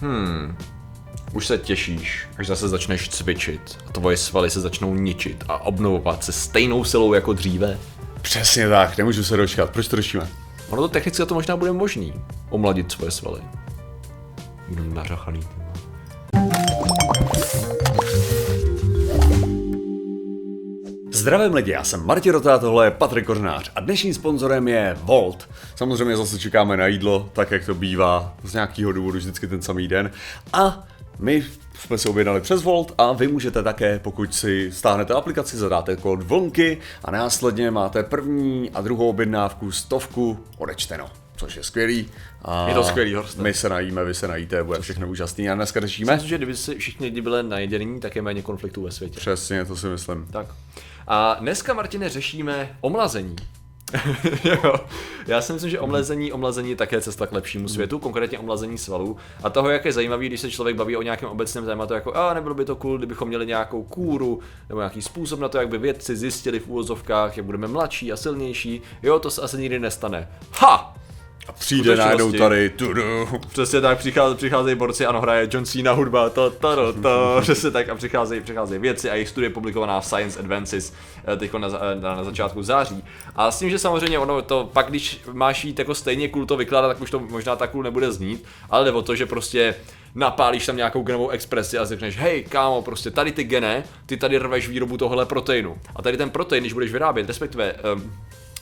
Hmm. Už se těšíš, až zase začneš cvičit a tvoje svaly se začnou ničit a obnovovat se stejnou silou jako dříve. Přesně tak, nemůžu se dočkat. Proč to řešíme? Ono to technicky to možná bude možný. Omladit svoje svaly. Budu nařachaný. Zdravím lidi, já jsem Martin Rota, tohle je Patrik Kořnář a dnešním sponzorem je Volt. Samozřejmě zase čekáme na jídlo, tak jak to bývá, z nějakého důvodu vždycky ten samý den. A my jsme si objednali přes Volt a vy můžete také, pokud si stáhnete aplikaci, zadáte kód vlnky a následně máte první a druhou objednávku stovku odečteno. Což je skvělý. A Je to skvělý, Horste. My se najíme, vy se najíte, bude všechno úžasný. A dneska řešíme? Myslím, že kdyby si všichni lidi byli najedění, tak je méně konfliktů ve světě. Přesně, to si myslím. Tak. A dneska, Martine, řešíme omlazení. jo. Já si myslím, že omlazení, omlazení je také cesta k lepšímu světu, konkrétně omlazení svalů. A toho, jak je zajímavý, když se člověk baví o nějakém obecném tématu, jako a nebylo by to cool, kdybychom měli nějakou kůru nebo nějaký způsob na to, jak by vědci zjistili v úvozovkách, jak budeme mladší a silnější. Jo, to se asi nikdy nestane. Ha! A přijde najednou tady, tudu. Přesně tak, přicházejí, přicházejí borci, ano, hraje John Cena hudba, to, to, to, to, přesně tak, a přicházejí, přicházejí věci a jejich studie publikovaná v Science Advances teď na, na, na, začátku září. A s tím, že samozřejmě ono to pak, když máš jít jako stejně cool to vykládat, tak už to možná tak cool nebude znít, ale jde o to, že prostě napálíš tam nějakou genovou expresi a řekneš, hej kámo, prostě tady ty gene, ty tady rveš výrobu tohle proteinu. A tady ten protein, když budeš vyrábět, respektive um,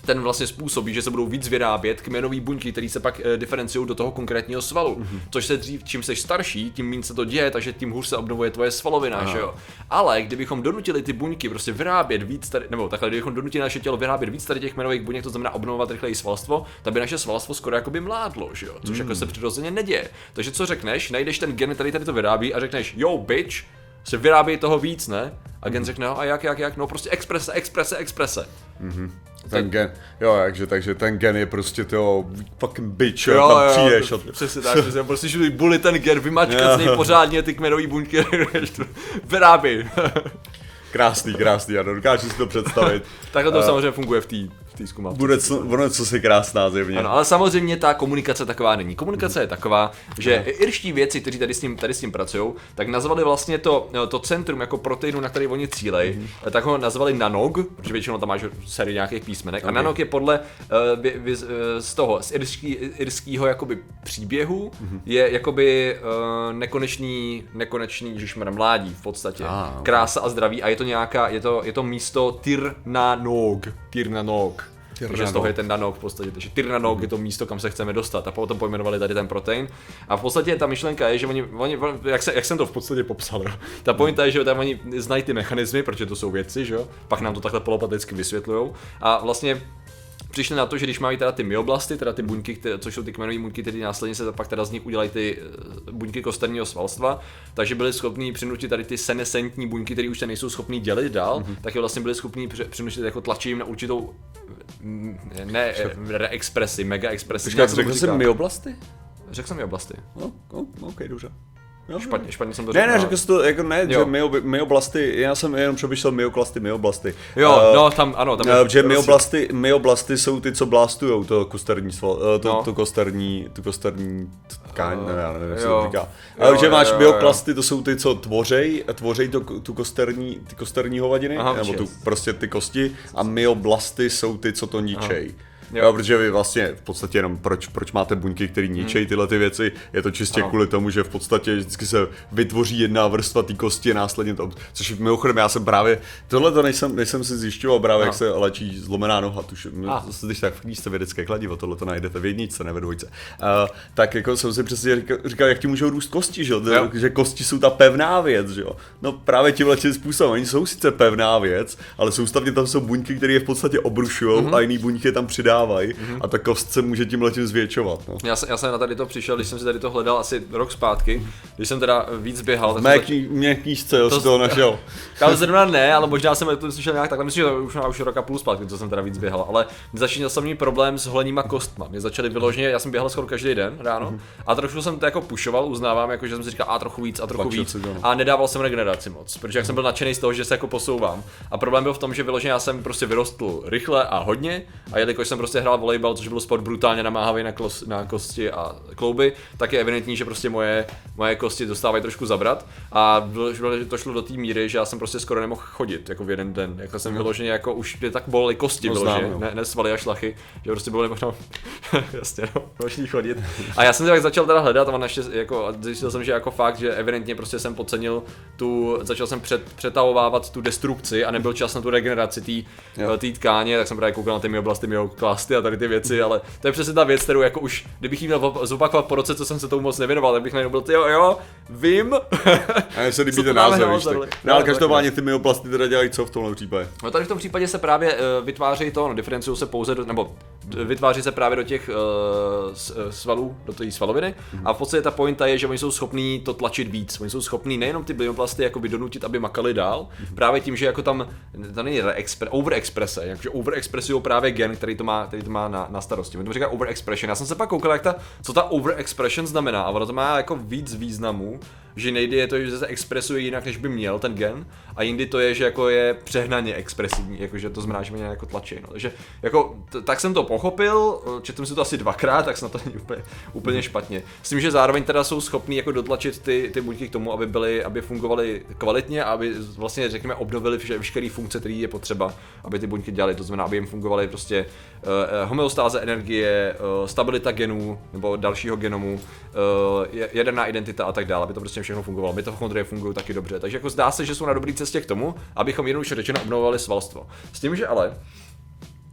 ten vlastně způsobí, že se budou víc vyrábět kmenové buňky, které se pak e, diferenciují do toho konkrétního svalu. Mm-hmm. Což se dřív, čím jsi starší, tím méně se to děje, takže tím hůř se obnovuje tvoje svalovina, že jo. Ale kdybychom donutili ty buňky prostě vyrábět víc tady, nebo takhle, kdybychom donutili naše tělo vyrábět víc tady těch kmenových buněk, to znamená obnovovat rychleji svalstvo, tak by naše svalstvo skoro jako by mládlo, že jo. Což mm. jako se přirozeně neděje. Takže co řekneš, najdeš ten gen, který tady to vyrábí a řekneš, yo bitch, se vyrábí toho víc, ne? A gen řekne, no a jak, jak, jak, no prostě exprese, exprese, exprese. Ten gen, jo, takže, takže ten gen je prostě toho fucking bitch, jo, tam přijdeš. to- a- Přesně tak, přesně, prostě že buli ten gen, vymačkat z něj pořádně ty kmenové buňky, vyrábí. Krásný, krásný, ano, dokážu si to představit. Takhle to samozřejmě funguje v té v té zkumavce. Bude co, ono co si krásná zjevně. Ano, ale samozřejmě ta komunikace taková není. Komunikace je taková, že irští věci, kteří tady s tím, tady s tím pracují, tak nazvali vlastně to, to centrum jako proteinu, na který oni cílej, tak ho nazvali nanog, protože většinou tam máš sérii nějakých písmenek. A nanog je podle uh, vy, vy, z toho, z irský, irského jakoby příběhu, je jakoby uh, nekonečný, nekonečný, žešmer mládí v podstatě. Ah, ok. Krása a zdraví a je to nějaká, je to, je to místo Tirnanog. Tirnanog. Takže z toho je ten nanog v podstatě. Takže Tirnanog je to místo, kam se chceme dostat. A potom pojmenovali tady ten protein. A v podstatě ta myšlenka je, že oni, oni jak, se, jak jsem to v podstatě popsal, jo. ta pointa je, že tam oni znají ty mechanismy, protože to jsou věci, že jo. Pak nám to takhle polopaticky vysvětlují. A vlastně přišli na to, že když mají teda ty myoblasty, teda ty buňky, které, což jsou ty kmenové buňky, které následně se pak teda z nich udělají ty eh, buňky kosterního svalstva, takže byli schopni přinutit tady ty senescentní buňky, které už se nejsou schopní dělit dál, mm-hmm. tak je vlastně byli schopni při- přinutit jako tlačit jim na určitou mm, ne eh, reexpresi, mega expresi. Počkej, řekl jsi myoblasty? Řekl jsem myoblasty. No, no, ok, dobře. Jo, Špatně, špatně jsem to Ne, řekl. ne, ale- řekl jsi to, jako ne, Jo. že myo, myoblasty, já jsem jenom přemýšlel myoklasty, myoblasty. Jo, Eh, no tam, ano, tam Uh, že myoblasty, myoblasty jsou ty, co blastujou to kosterní sval, uh, to, No. to kosterní, tu kosterní tkáň, ne, já nevím, jak se jo. to říká. Jo, Uh, že máš jo, jo, myoklasty, to jsou ty, co tvořej, tvořej to, tu kosterní, ty kosterní hovadiny, Aha, nebo tu, prostě ty kosti, a myoblasty jsou ty, co to ničej. Jo. Jo. protože vy vlastně v podstatě jenom proč, proč máte buňky, které ničejí tyhle ty věci, je to čistě Ano. kvůli tomu, že v podstatě vždycky se vytvoří jedna vrstva té kosti a následně to, což mimochodem já jsem právě, tohle to nejsem, nejsem si zjišťoval právě, Ano. jak se léčí zlomená noha, ah. zase když tak v knížce vědecké kladivo, tohle to najdete v jedničce, ne ve dvojce. Uh, tak jako jsem si přesně říkal, říkal, jak ti můžou růst kosti, že, jo? Že kosti jsou ta pevná věc, že jo. No právě tímhle tím způsobem, oni jsou sice pevná věc, ale soustavně tam jsou buňky, které je v podstatě obrušují Mhm. mm-hmm. a jiný buňky je tam přidávají mm-hmm. a ta kost se může tím zvětšovat. No. Já, jsem, já jsem na tady to přišel, když jsem si tady to hledal asi rok zpátky, když jsem teda víc běhal. Tak Mé, jsem zač- mé knížce, jo, To toho našel. Ale zrovna ne, ale možná jsem to slyšel nějak takhle, myslím, že to už má už roka půl zpátky, co jsem teda víc běhal, ale mě začal samý problém s holenýma kostma. Mě začaly vyloženě, já jsem běhal skoro každý den ráno a trošku jsem to jako pušoval, uznávám, jako že jsem si říkal, a trochu víc, a trochu Tlačil víc. no. A nedával jsem regeneraci moc, protože jak jsem byl nadšený z toho, že se jako posouvám. A problém byl v tom, že vyloženě já jsem prostě vyrostl rychle a hodně, a jelikož jsem prostě hrál volejbal, což byl sport brutálně namáhavý na, klos, na kosti a klouby, tak je evidentní, že prostě moje, moje kosti dostávají trošku zabrat a to šlo do té míry, že já jsem prostě skoro nemohl chodit jako v jeden den. Jako jsem vyloženě jako už mě tak bolely kosti, No, vyloženě, ne, ne svaly a šlachy, že prostě bylo nemožno jasně no, chodit. A já jsem se tak začal teda hledat a naštěstí jako zjistil jsem, že jako fakt, že evidentně prostě jsem podcenil tu, začal jsem před, přetahovávat tu destrukci a nebyl čas na tu regeneraci té tkáně, tak jsem právě koukal na ty myoblasty, myoklasty a tady ty věci, ale to je přesně ta věc, kterou jako už, kdybych jí měl op- zopakovat po roce, co jsem se tomu moc nevěnoval, tak bych najednou byl, ty jo, jo, vím. A mně se líbí ten název, víš, tak. No, ale každopádně ty myoplasty teda dělají co v tomhle případě? No tady v tom případě se právě uh, vytváří to, no, diferenciují se pouze, do, nebo vytváří se právě do těch uh, svalů, do té svaloviny a v podstatě ta pointa je, že oni jsou schopní to tlačit víc. Oni jsou schopní nejenom ty bioplasty jako donutit, aby makali dál, právě tím, že jako tam, to není reexpre, overexprese, jakože overexpresují právě gen, který to má, který to má na, na starosti. My to říká overexpression. Já jsem se pak koukal, jak ta, co ta overexpression znamená a ono to má jako víc významů, že nejde je to, že se expresuje jinak, než by měl ten gen, a jindy to je, že jako je přehnaně expresivní, jakože to mě jako tlačí. No. Takže jako, t- tak jsem to pochopil, četl jsem si to asi dvakrát, tak snad to není úplně, úplně špatně. S tím, že zároveň teda jsou schopní jako dotlačit ty, ty buňky k tomu, aby byly, aby fungovaly kvalitně a aby vlastně, řekněme, obnovili veškeré funkce, které je potřeba, aby ty buňky dělaly. To znamená, aby jim fungovaly prostě uh, homeostáze energie, uh, stabilita genů nebo dalšího genomu, uh, jaderná identita a tak dále, aby to prostě všechno fungovalo. Mitochondrie fungují taky dobře. Takže jako zdá se, že jsou na dobré cestě k tomu, abychom jednoduše řečeno obnovovali svalstvo. S tím, že ale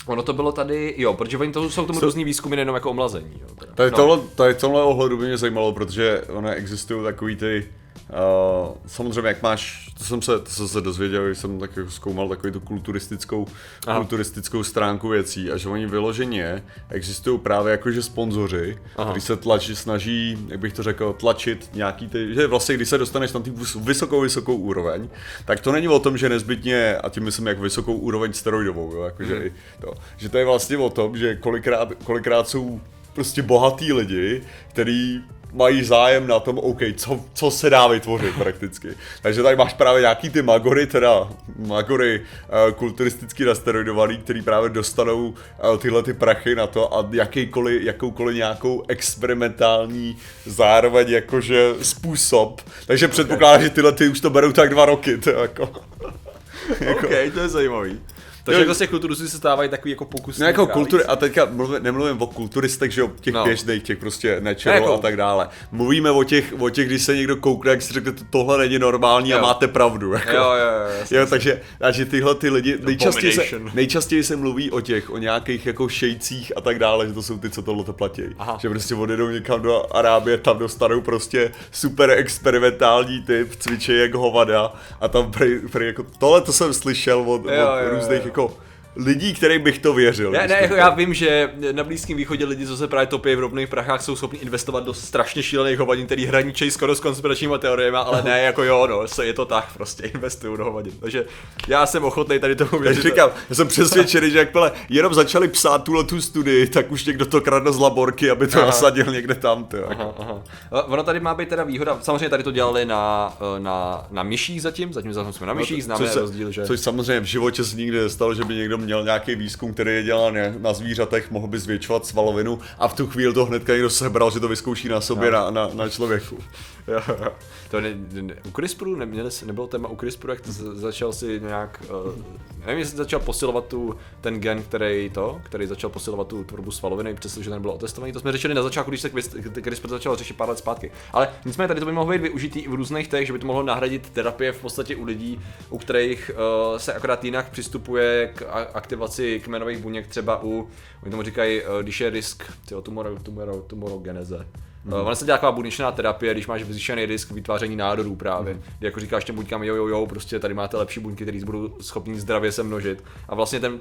Ono to bylo tady, jo, protože oni to jsou tomu různý výzkumy nejenom jako omlazení. Jo, teda. Tady, no. tohle, tady v tomhle ohledu by mě zajímalo, protože ono existují takový ty, uh, samozřejmě jak máš, to jsem se, to jsem se dozvěděl, když jsem tak jako zkoumal takový tu kulturistickou, Aha. kulturistickou stránku věcí a že oni vyloženě existují právě jakože sponzoři, když se tlačí, snaží, jak bych to řekl, tlačit nějaký ty, že vlastně když se dostaneš na tu vysokou, vysokou úroveň, tak to není o tom, že nezbytně, a tím myslím jak vysokou úroveň steroidovou, jo, jakože i to, že to je vlastně o tom, že kolikrát, kolikrát jsou prostě bohatý lidi, který mají zájem na tom, OK, co, co se dá vytvořit prakticky. Takže tady máš právě nějaký ty magory, teda magory uh, kulturisticky nasteroidovaný, který právě dostanou uh, tyhle ty prachy na to a jakýkoliv, jakoukoliv nějakou experimentální zároveň jakože způsob. Takže předpokládám, že tyhle ty už to berou tak dva roky, to je jako... OK, to je zajímavý. Takže Jo. jako z těch kulturistů se stávají takový jako pokusy. No jako kultury, a teďka mluvím, nemluvím o kulturistech, že jo, těch No. běžných, těch prostě natural Jako- a tak dále. Mluvíme o těch, o těch, když se někdo koukne, jak si řekne, tohle není normální Jo. a máte pravdu. Jako. Jo, jo, jo, jasně. Jo, takže, takže tyhle ty lidi, nejčastěji se, nejčastěji se mluví o těch, o nějakých jako šejcích a tak dále, že to jsou ty, co tohle to platí. Aha. Že prostě odjedou někam do Arábie, tam dostanou prostě super experimentální typ, cvičí jak hovada a tam prej, prej jako, tohle to jsem slyšel od, Jo, od jo, jo. různých jako lidí, kterým bych to věřil. Ne, ne, to jako já vím, že na Blízkém východě lidi, co se právě topí v rovných prachách, jsou schopni investovat do strašně šílených hovadin, který hraničí skoro s konspiračníma teoriemi, ale ne, jako jo, no, se je to tak, prostě investuju do hovadin. Takže já jsem ochotný tady tomu Takže věřit. říkám, já jsem přesvědčený, že jakmile jenom začali psát tuhle tu studii, tak už někdo to kradl z laborky, aby to Aha. nasadil někde tam. Ty, jako. Aha, aha. A Ono tady má být teda výhoda, samozřejmě tady to dělali na, eh, na, na myších zatím, zatím zatím jsme na myších, známe No se, rozdíl, že... což samozřejmě v životě se nikdy nestalo, že by někdo měl nějaký výzkum, který je dělán na- na zvířatech, mohl by zvětšovat svalovinu a v tu chvíli to hnedka někdo sebral, že to vyzkouší na sobě, na, na, na člověku. To ne, ne, u CRISPRu neměli, jsi- nebylo téma u CRISPRu, jak to z- začal si nějak, uh, nevím, jestli začal posilovat tu, ten gen, který to, který začal posilovat tu tvorbu svaloviny, přestože to nebylo otestovaný, to jsme řešili na začátku, když se CRISPR začal řešit pár let zpátky. Ale nicméně tady to by mohlo být využitý v různých těch, že by to mohlo nahradit terapie v podstatě u lidí, u kterých uh, se akorát jinak přistupuje k aktivaci kmenových buněk, třeba u, oni tomu říkají, uh, když je risk, tyjo, tumoro, tumoro, tumorogeneze. Mm. Ona se dělá taková buněčná terapie, když máš zvýšený risk vytváření nádorů právě. Mm. Kdy jako říkáš těm buňkám, jo, jo, jo, prostě tady máte lepší buňky, které budou schopní zdravě se množit. A vlastně ten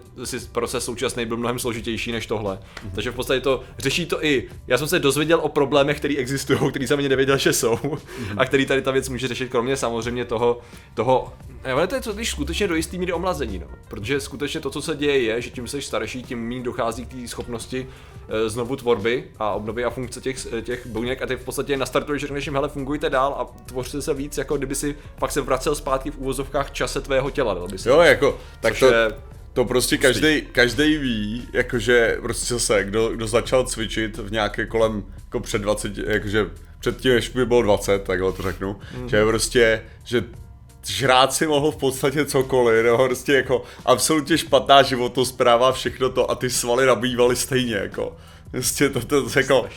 proces současný byl mnohem složitější než tohle. Mm. Takže v podstatě to řeší to i. Já jsem se dozvěděl o problémech, které existují, které jsem ani nevěděl, že jsou. Mm. A který tady ta věc může řešit, kromě samozřejmě toho, toho Ne, ale to je to, když skutečně do jistý míry omlazení, no. Protože skutečně to, co se děje, je, že tím jsi starší, tím méně dochází k té schopnosti e, znovu tvorby a obnovy a funkce těch, těch buněk a ty v podstatě nastartuješ, že řekneš jim, hele, fungujte dál a tvořte se víc, jako kdyby si pak se vracel zpátky v úvozovkách čase tvého těla, dal by se. Jo, jako, tak to, je To prostě každý, každý ví, jakože prostě zase, kdo, kdo začal cvičit v nějaké kolem, jako před 20, jakože předtím, než by bylo 20, takhle to řeknu, mm. že prostě, že žrát si mohl v podstatě cokoliv, nebo prostě jako absolutně špatná životospráva, všechno to a ty svaly nabývaly stejně, jako. Prostě to, to, to, to jako,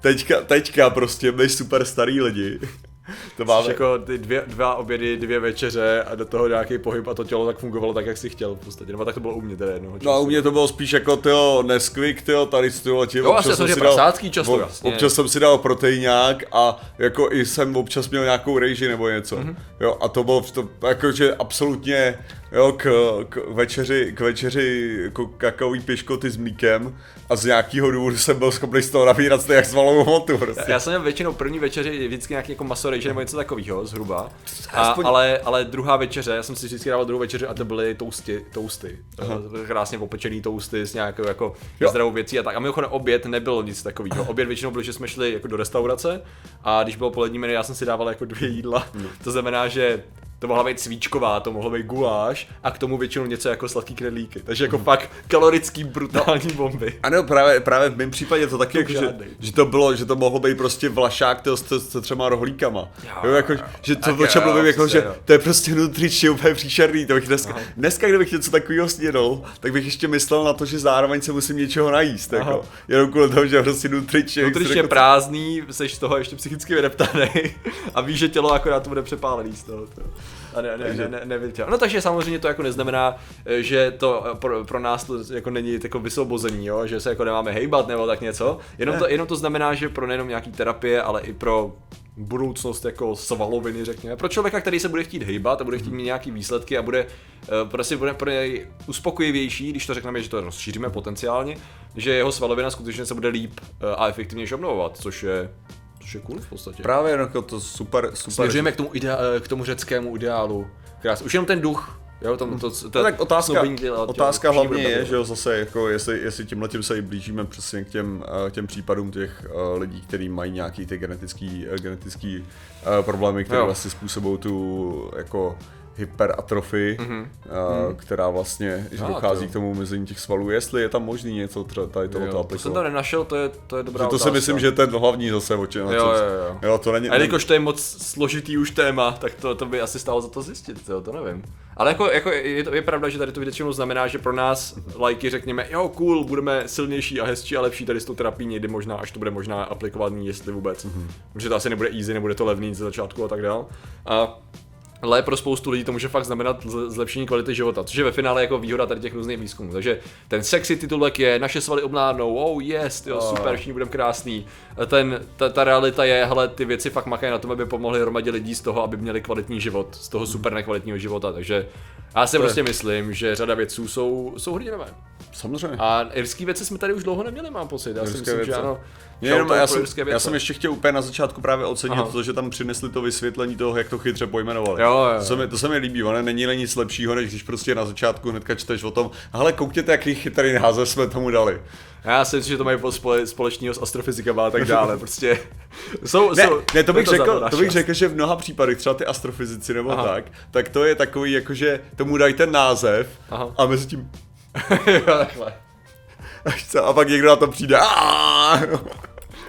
teďka, teďka prostě my super starý lidi to máme... jako ty dvě, dva obědy, dvě večeře a do toho nějaký pohyb a to tělo tak fungovalo tak, jak si chtěl v podstatě. Nebo tak to bylo u mě teda jednoho času. No a u mě to bylo spíš jako tyjo, Nesquik, tyjo, tady z tyjo, Jo, asi jsem si dal, často, ob, jasně. Občas jsem si dal proteinák a jako i jsem občas měl nějakou rejži nebo něco. Mm-hmm. Jo, a to bylo to, jakože absolutně jo, k, k, večeři, k večeři jako kakaový piškoty s mlíkem a z nějakého důvodu jsem byl schopný z toho nabírat jak svalovou hmotu. Prostě. Já jsem měl většinou první večeři vždycky nějaký jako maso rejže nebo něco takového zhruba. A, Aspoň... ale, ale druhá večeře, já jsem si vždycky dával druhou večeři a to byly tousty, tousty. Aha. Krásně opečený tousty s nějakou jako zdravou věcí a tak. A mimochodem oběd nebylo nic takového. Oběd většinou byl, že jsme šli jako do restaurace a když bylo polední menu, já jsem si dával jako dvě jídla. No. To znamená, že to mohla být svíčková, to mohlo být guláš a k tomu většinou něco jako sladký knedlíky. Takže jako fakt kalorický brutální bomby. Ano, právě, právě v mém případě to taky, jako, že, že, to bylo, že to mohlo být prostě vlašák to, s, s třema rohlíkama. Jo, jo, jako, že to, o čem mluvím, jako, že jo. to je prostě nutričně úplně příšerný. To bych dneska, dneska, kdybych něco takového snědl, tak bych ještě myslel na to, že zároveň se musím něčeho najíst. Jako, jenom kvůli toho, že prostě nutričně. Nutričně jako, prázdný, jsi z toho ještě psychicky vydeptaný a víš, že tělo akorát to bude přepálený z toho. To. A ne, ne, ne, ne, ne, No takže samozřejmě to jako neznamená, eh, že to eh, pro, pro nás to jako není jako vysvobození, jo? že se jako nemáme hejbat nebo tak něco. Jenom to, jenom to znamená, že pro nejenom nějaký terapie, ale i pro budoucnost jako svaloviny, řekněme. Pro člověka, který se bude chtít hejbat a bude chtít mít nějaký výsledky a bude uh, prostě bude pro něj uspokojivější, když to řekneme, že to rozšíříme potenciálně, že jeho svalovina skutečně se bude líp a efektivněji obnovovat, což je což je cool v podstatě. Právě jako to super, super. Směřujeme k tomu, idea, k tomu řeckému ideálu. Krás. Už jenom ten duch, Jo, to, to, to, to, tak otázka, dělat, otázka hlavně je, že jo, zase jako jestli, jestli tímhle tím se i blížíme přesně k těm, uh, těm případům těch uh, lidí, kteří mají nějaký ty genetický, uh, genetický uh, problémy, které vlastně způsobují tu jako hyperatrofii, mm-hmm. která vlastně, že ah, dochází to. k tomu mezení těch svalů, jestli je tam možný něco třeba tady tohoto aplikovat. To jsem tam nenašel, to je, to je dobrá že To si myslím, že ten hlavní zase oči. Jo, jo, jo. jo to není, a jelikož to je moc složitý už téma, tak to, to by asi stálo za to zjistit, jo, to nevím. Ale jako, jako je, to, je pravda, že tady to většinou znamená, že pro nás lajky řekněme, jo cool, budeme silnější a hezčí a lepší tady s tou terapií někdy možná, až to bude možná aplikovaný, jestli vůbec. Mm-hmm. Protože to asi nebude easy, nebude to levný ze začátku a tak dál. A ale pro spoustu lidí to může fakt znamenat zlepšení kvality života, což je ve finále jako výhoda tady těch různých výzkumů. Takže ten sexy titulek je naše svaly obnádnou, oh yes, jo, super, všichni budeme krásný. Ten, ta, ta, realita je, hele, ty věci fakt makají na tom, aby pomohli hromadě lidí z toho, aby měli kvalitní život, z toho super nekvalitního života. Takže já si to prostě je. myslím, že řada věců jsou, jsou hrdinové. Samozřejmě. A irský věci jsme tady už dlouho neměli, mám pocit. Já si myslím, věce. že ano. Mě jenom, já, jsem, já jsem ještě chtěl úplně na začátku právě ocenit Aha. to, že tam přinesli to vysvětlení toho, jak to chytře pojmenovali. Jo, jo. To, se mi, to se mi líbí, ono není nic lepšího, než když prostě na začátku hnedka čteš o tom, ale koukněte, jaký chytrý název jsme tomu dali. Já si myslím, že to mají spole, společného s astrofyzikama a tak dále. Prostě jsou, ne, jsou, ne, to bych, to řekl, to bych řekl, že v mnoha případech, třeba ty astrofyzici nebo Aha. tak, tak to je takový, jakože tomu dají ten název Aha. a mezi tím... A pak někdo na to přijde.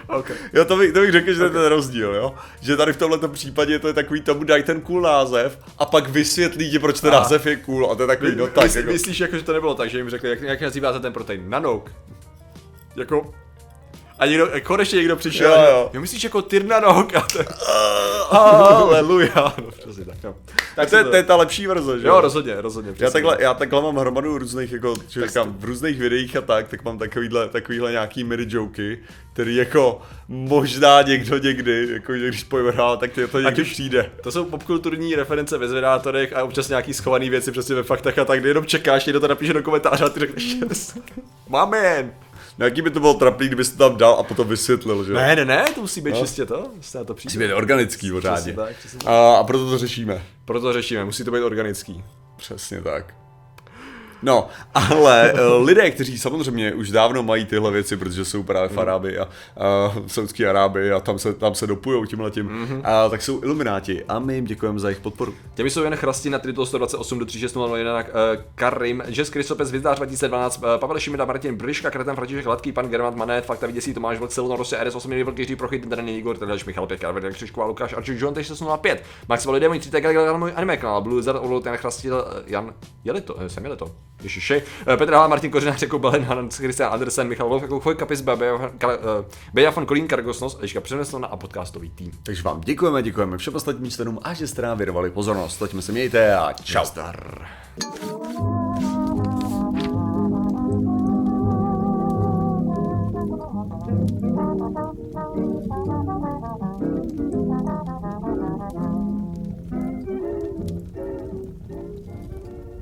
Okay. Jo, to bych, to bych řekl, že okay. to je ten rozdíl, jo. Že tady v tomto případě to je takový, tomu dají ten cool název a pak vysvětlí ti, proč ten Aha. název je cool a to je takový, no tak. Myslí, jako... Myslíš, jako, že to nebylo tak, že jim řekli, jak, jak nazýváte ten protein? Nanok. Jako, a někdo, konečně někdo přišel. Jo, jo. jo myslíš jako Tyrnanok a to... Aleluja. No, přesně tak, no. Tak to, je, to je ta lepší verze, že jo? rozhodně, rozhodně. Já takhle, já takhle mám hromadu různých, jako, že říkám, v různých videích a tak, tak mám takovýhle, takovýhle nějaký mini joky, který jako možná někdo někdy, jako že když pojmenuje, tak to, to někdy přijde. To jsou popkulturní reference ve zvedátorech a občas nějaký schovaný věci přesně ve faktech a tak, jenom čekáš, někdo to napíše do komentáře a ty řekneš, yes. Máme No jaký by to bylo trapný, kdybyste tam dal a potom vysvětlil, že? Ne, ne, ne, to musí být no. čistě to. to musí být organický pořádně. A, a proto to řešíme. Proto to řešíme, musí to být organický. Přesně tak. No, ale uh, lidé, kteří samozřejmě už dávno mají tyhle věci, protože jsou právě v Arábii a uh, v Saudské Arábii a tam se, tam se dopujou tímhle tím, mm-hmm. a tak jsou ilumináti a my jim děkujeme za jejich podporu. Těmi jsou jen Chrasti na Tritol 128 do 3601, uh, Karim, Jess Krysopes, Vizdář 2012, uh, Pavel Šimida, Martin Briška, Kretem František Hladký, pan Germant Manet, Fakta Viděsí, Tomáš Vlk, Silno, Rose, RS8, Milý Vlk, Jiří Prochyt, Daný Igor, Tadeš, Michal Pětka, Vedek Křišková, Lukáš, Arčuk, John, 605, Max Valide, můj 3 můj anime kanál, Blue Zard, Ovlou, ten Chrastil, Jan, jeli to, jsem jeli to, Ježiši, Petr Hala, Martin Kořenář, jako Belen, Hans Christian Andersen, Michal Wolf, jako Choj Kapis, Beja von Kolín, Kargosnos, Eliška Přeneslo a podcastový tým. Takže vám děkujeme, děkujeme všem ostatním členům a že jste nám věnovali pozornost. Toďme se mějte a čau. Star.